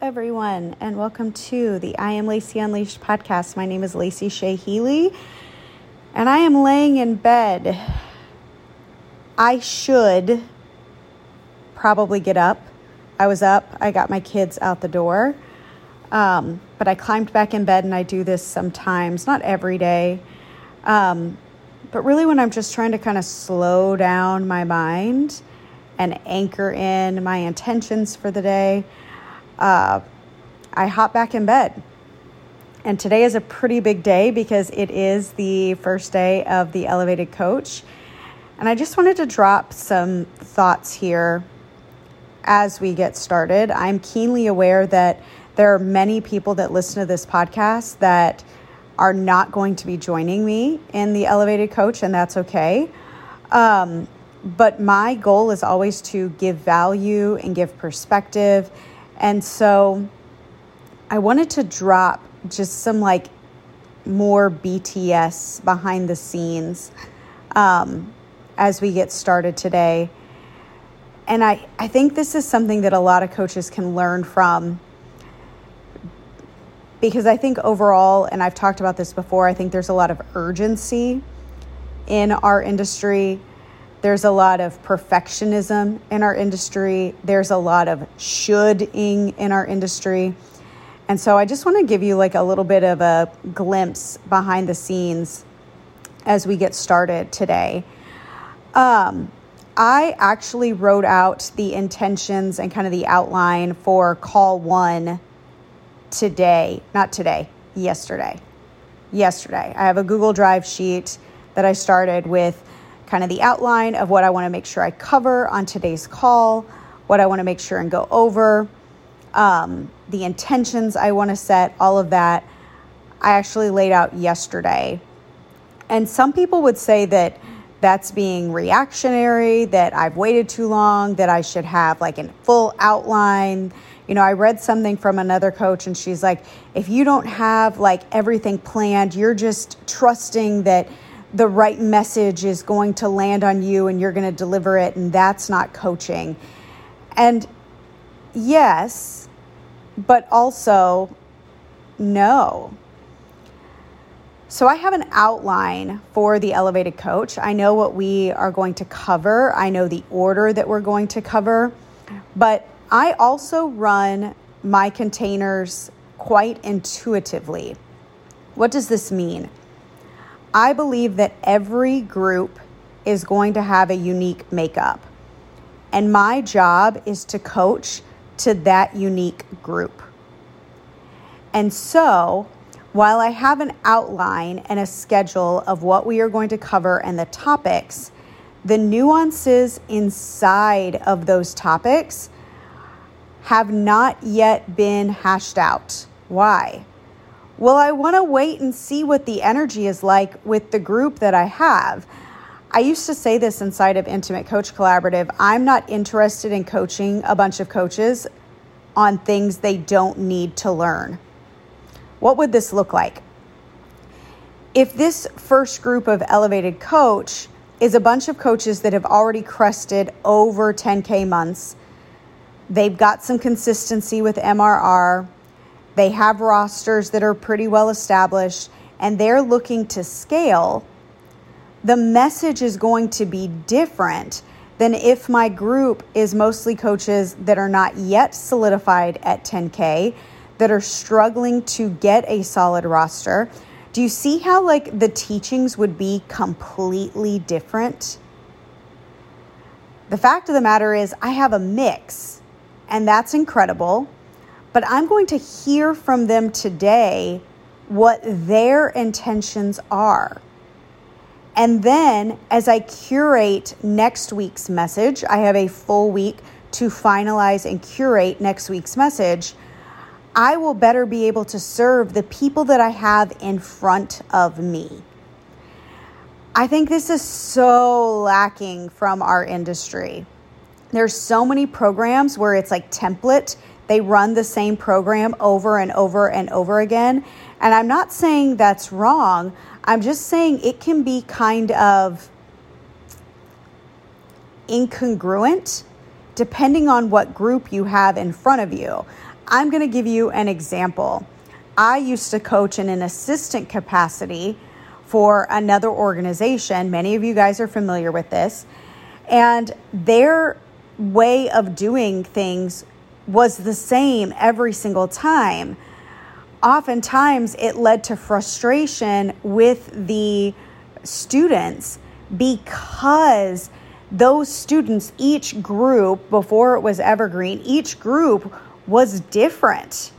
Everyone, and welcome to the I Am Lacey Unleashed podcast. My name is Lacey Shea Healy, and I am laying in bed. I should probably get up. I was up, I got my kids out the door, um, but I climbed back in bed, and I do this sometimes, not every day, um, but really when I'm just trying to kind of slow down my mind and anchor in my intentions for the day uh, I hop back in bed. And today is a pretty big day because it is the first day of the elevated coach. And I just wanted to drop some thoughts here as we get started. I'm keenly aware that there are many people that listen to this podcast that are not going to be joining me in the elevated coach, and that's okay. Um, but my goal is always to give value and give perspective and so I wanted to drop just some like more BTS behind the scenes um, as we get started today. And I, I think this is something that a lot of coaches can learn from because I think overall, and I've talked about this before, I think there's a lot of urgency in our industry there's a lot of perfectionism in our industry. There's a lot of shoulding in our industry. And so I just want to give you like a little bit of a glimpse behind the scenes as we get started today. Um, I actually wrote out the intentions and kind of the outline for call one today, not today, yesterday. Yesterday. I have a Google Drive sheet that I started with kind of the outline of what I want to make sure I cover on today's call, what I want to make sure and go over, um, the intentions I want to set, all of that. I actually laid out yesterday. And some people would say that that's being reactionary, that I've waited too long, that I should have like a full outline. You know, I read something from another coach and she's like, if you don't have like everything planned, you're just trusting that the right message is going to land on you and you're going to deliver it, and that's not coaching. And yes, but also no. So I have an outline for the elevated coach. I know what we are going to cover, I know the order that we're going to cover, but I also run my containers quite intuitively. What does this mean? I believe that every group is going to have a unique makeup. And my job is to coach to that unique group. And so, while I have an outline and a schedule of what we are going to cover and the topics, the nuances inside of those topics have not yet been hashed out. Why? Well, I want to wait and see what the energy is like with the group that I have. I used to say this inside of Intimate Coach Collaborative I'm not interested in coaching a bunch of coaches on things they don't need to learn. What would this look like? If this first group of elevated coach is a bunch of coaches that have already crested over 10K months, they've got some consistency with MRR they have rosters that are pretty well established and they're looking to scale. The message is going to be different than if my group is mostly coaches that are not yet solidified at 10K, that are struggling to get a solid roster. Do you see how like the teachings would be completely different? The fact of the matter is I have a mix and that's incredible but I'm going to hear from them today what their intentions are. And then as I curate next week's message, I have a full week to finalize and curate next week's message. I will better be able to serve the people that I have in front of me. I think this is so lacking from our industry. There's so many programs where it's like template they run the same program over and over and over again. And I'm not saying that's wrong. I'm just saying it can be kind of incongruent depending on what group you have in front of you. I'm going to give you an example. I used to coach in an assistant capacity for another organization. Many of you guys are familiar with this. And their way of doing things was the same every single time. Oftentimes, it led to frustration with the students because those students, each group, before it was Evergreen, each group was different.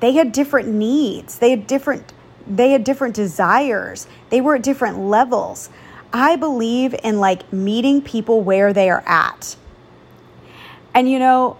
They had different needs. They had different they had different desires. They were at different levels. I believe in like meeting people where they are at. And you know,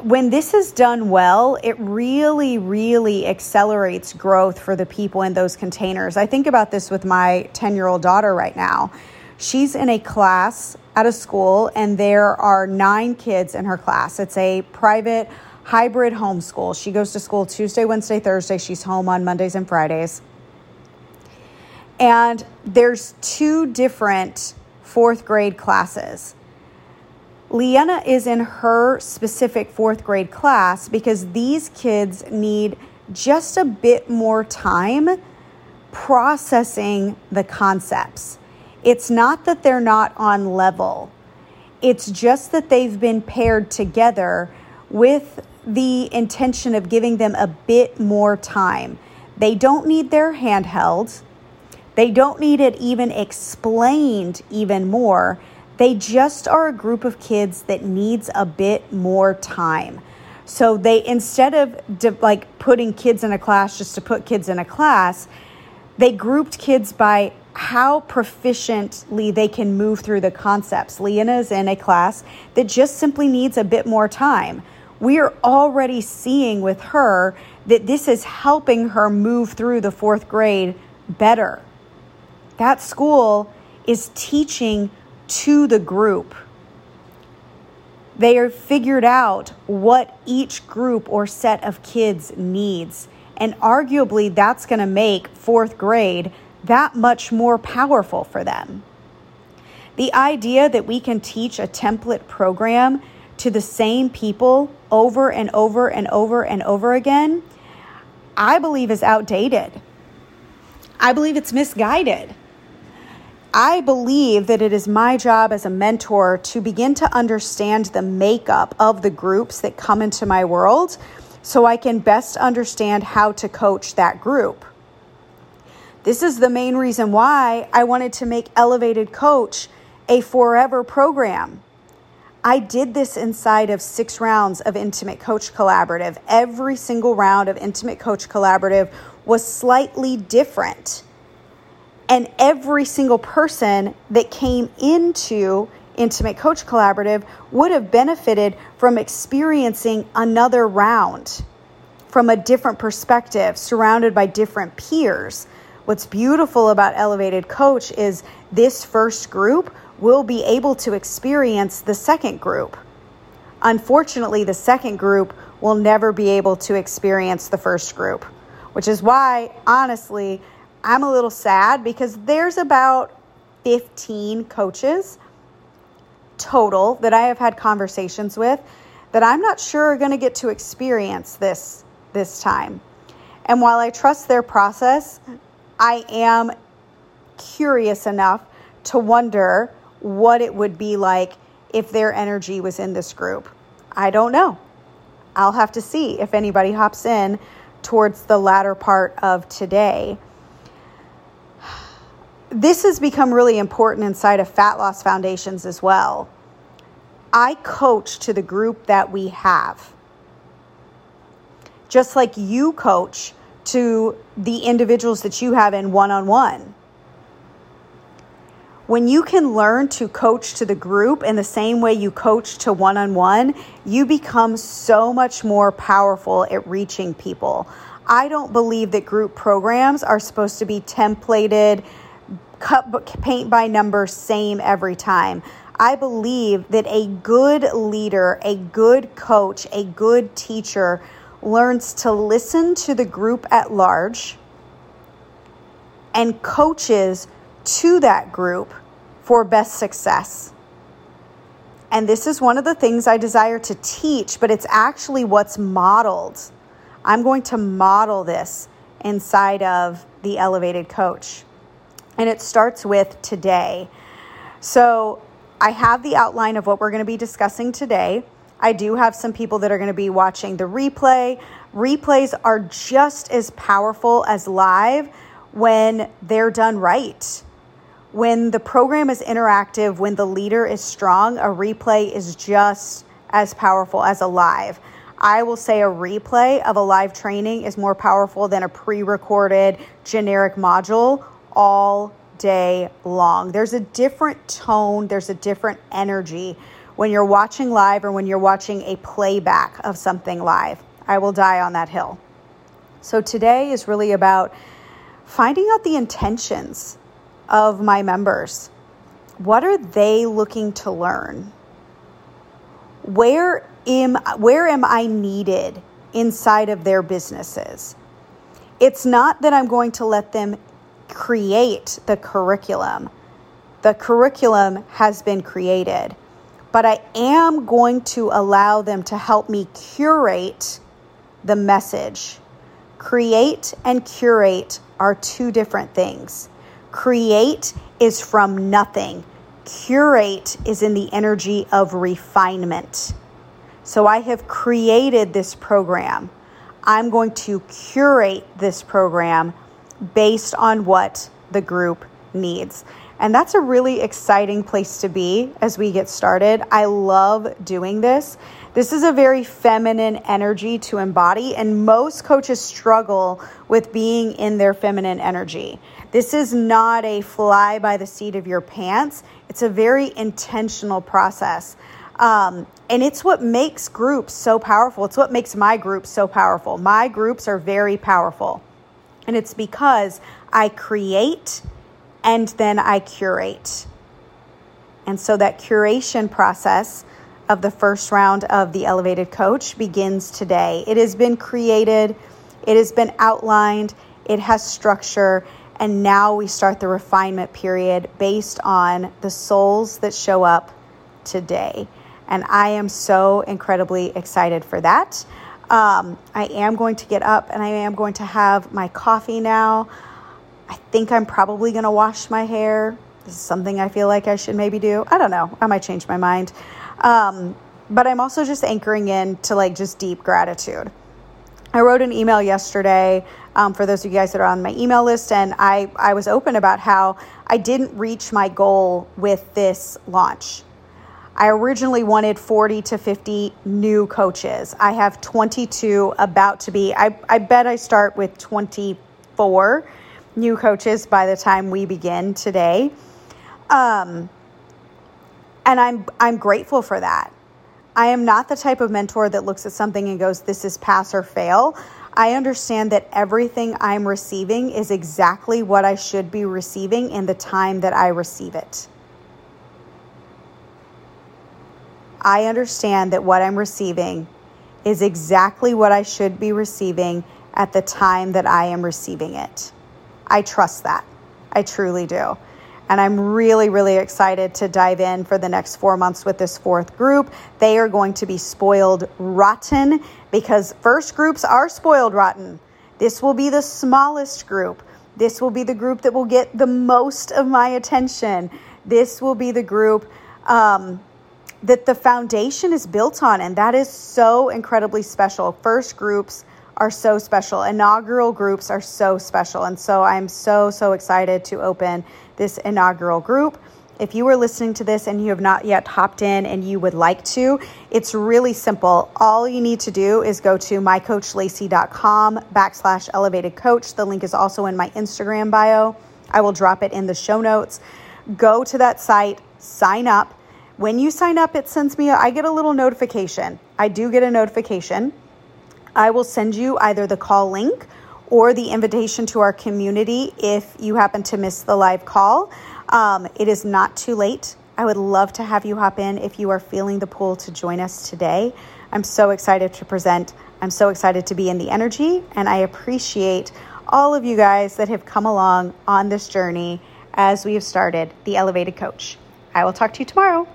when this is done well, it really, really accelerates growth for the people in those containers. I think about this with my 10 year old daughter right now. She's in a class at a school, and there are nine kids in her class. It's a private hybrid homeschool. She goes to school Tuesday, Wednesday, Thursday. She's home on Mondays and Fridays. And there's two different fourth grade classes. Leanna is in her specific fourth grade class because these kids need just a bit more time processing the concepts. It's not that they're not on level, it's just that they've been paired together with the intention of giving them a bit more time. They don't need their handheld. They don't need it even explained even more. They just are a group of kids that needs a bit more time. So they instead of de- like putting kids in a class just to put kids in a class, they grouped kids by how proficiently they can move through the concepts. Leanna is in a class that just simply needs a bit more time. We are already seeing with her that this is helping her move through the fourth grade better. That school is teaching to the group. They are figured out what each group or set of kids needs. And arguably, that's going to make fourth grade that much more powerful for them. The idea that we can teach a template program to the same people over and over and over and over again, I believe is outdated. I believe it's misguided. I believe that it is my job as a mentor to begin to understand the makeup of the groups that come into my world so I can best understand how to coach that group. This is the main reason why I wanted to make Elevated Coach a forever program. I did this inside of six rounds of Intimate Coach Collaborative. Every single round of Intimate Coach Collaborative was slightly different. And every single person that came into Intimate Coach Collaborative would have benefited from experiencing another round from a different perspective, surrounded by different peers. What's beautiful about Elevated Coach is this first group will be able to experience the second group. Unfortunately, the second group will never be able to experience the first group, which is why, honestly, I'm a little sad because there's about 15 coaches total that I have had conversations with that I'm not sure are going to get to experience this this time. And while I trust their process, I am curious enough to wonder what it would be like if their energy was in this group. I don't know. I'll have to see if anybody hops in towards the latter part of today. This has become really important inside of Fat Loss Foundations as well. I coach to the group that we have. Just like you coach to the individuals that you have in one on one. When you can learn to coach to the group in the same way you coach to one on one, you become so much more powerful at reaching people. I don't believe that group programs are supposed to be templated, cut paint by number, same every time. I believe that a good leader, a good coach, a good teacher learns to listen to the group at large and coaches to that group for best success. And this is one of the things I desire to teach, but it's actually what's modeled. I'm going to model this inside of the elevated coach. And it starts with today. So I have the outline of what we're going to be discussing today. I do have some people that are going to be watching the replay. Replays are just as powerful as live when they're done right. When the program is interactive, when the leader is strong, a replay is just as powerful as a live. I will say a replay of a live training is more powerful than a pre recorded generic module all day long. There's a different tone, there's a different energy when you're watching live or when you're watching a playback of something live. I will die on that hill. So today is really about finding out the intentions of my members. What are they looking to learn? Where am where am I needed inside of their businesses? It's not that I'm going to let them create the curriculum. The curriculum has been created, but I am going to allow them to help me curate the message. Create and curate are two different things. Create is from nothing, curate is in the energy of refinement. So I have created this program. I'm going to curate this program based on what the group needs. And that's a really exciting place to be as we get started. I love doing this. This is a very feminine energy to embody, and most coaches struggle with being in their feminine energy. This is not a fly by the seat of your pants, it's a very intentional process. Um, and it's what makes groups so powerful. It's what makes my group so powerful. My groups are very powerful. And it's because I create and then I curate. And so that curation process of the first round of the elevated coach begins today. It has been created, it has been outlined, it has structure, and now we start the refinement period based on the souls that show up today. And I am so incredibly excited for that. Um, I am going to get up and I am going to have my coffee now. I think I'm probably going to wash my hair. This is something I feel like I should maybe do. I don't know. I might change my mind. Um, but I'm also just anchoring in to like just deep gratitude. I wrote an email yesterday um, for those of you guys that are on my email list, and I, I was open about how I didn't reach my goal with this launch. I originally wanted 40 to 50 new coaches. I have 22 about to be. I, I bet I start with 24 new coaches by the time we begin today. Um, and I'm I'm grateful for that. I am not the type of mentor that looks at something and goes, "This is pass or fail." I understand that everything I'm receiving is exactly what I should be receiving in the time that I receive it. I understand that what I'm receiving is exactly what I should be receiving at the time that I am receiving it. I trust that. I truly do. And I'm really, really excited to dive in for the next four months with this fourth group. They are going to be spoiled rotten because first groups are spoiled rotten. This will be the smallest group. This will be the group that will get the most of my attention. This will be the group um, that the foundation is built on. And that is so incredibly special. First groups are so special, inaugural groups are so special. And so I'm so, so excited to open this inaugural group. If you are listening to this and you have not yet hopped in and you would like to, it's really simple. All you need to do is go to mycoachlacy.com backslash elevated coach. The link is also in my Instagram bio. I will drop it in the show notes. Go to that site, sign up when you sign up, it sends me, I get a little notification. I do get a notification. I will send you either the call link or the invitation to our community if you happen to miss the live call. Um, it is not too late. I would love to have you hop in if you are feeling the pull to join us today. I'm so excited to present. I'm so excited to be in the energy, and I appreciate all of you guys that have come along on this journey as we have started the Elevated Coach. I will talk to you tomorrow.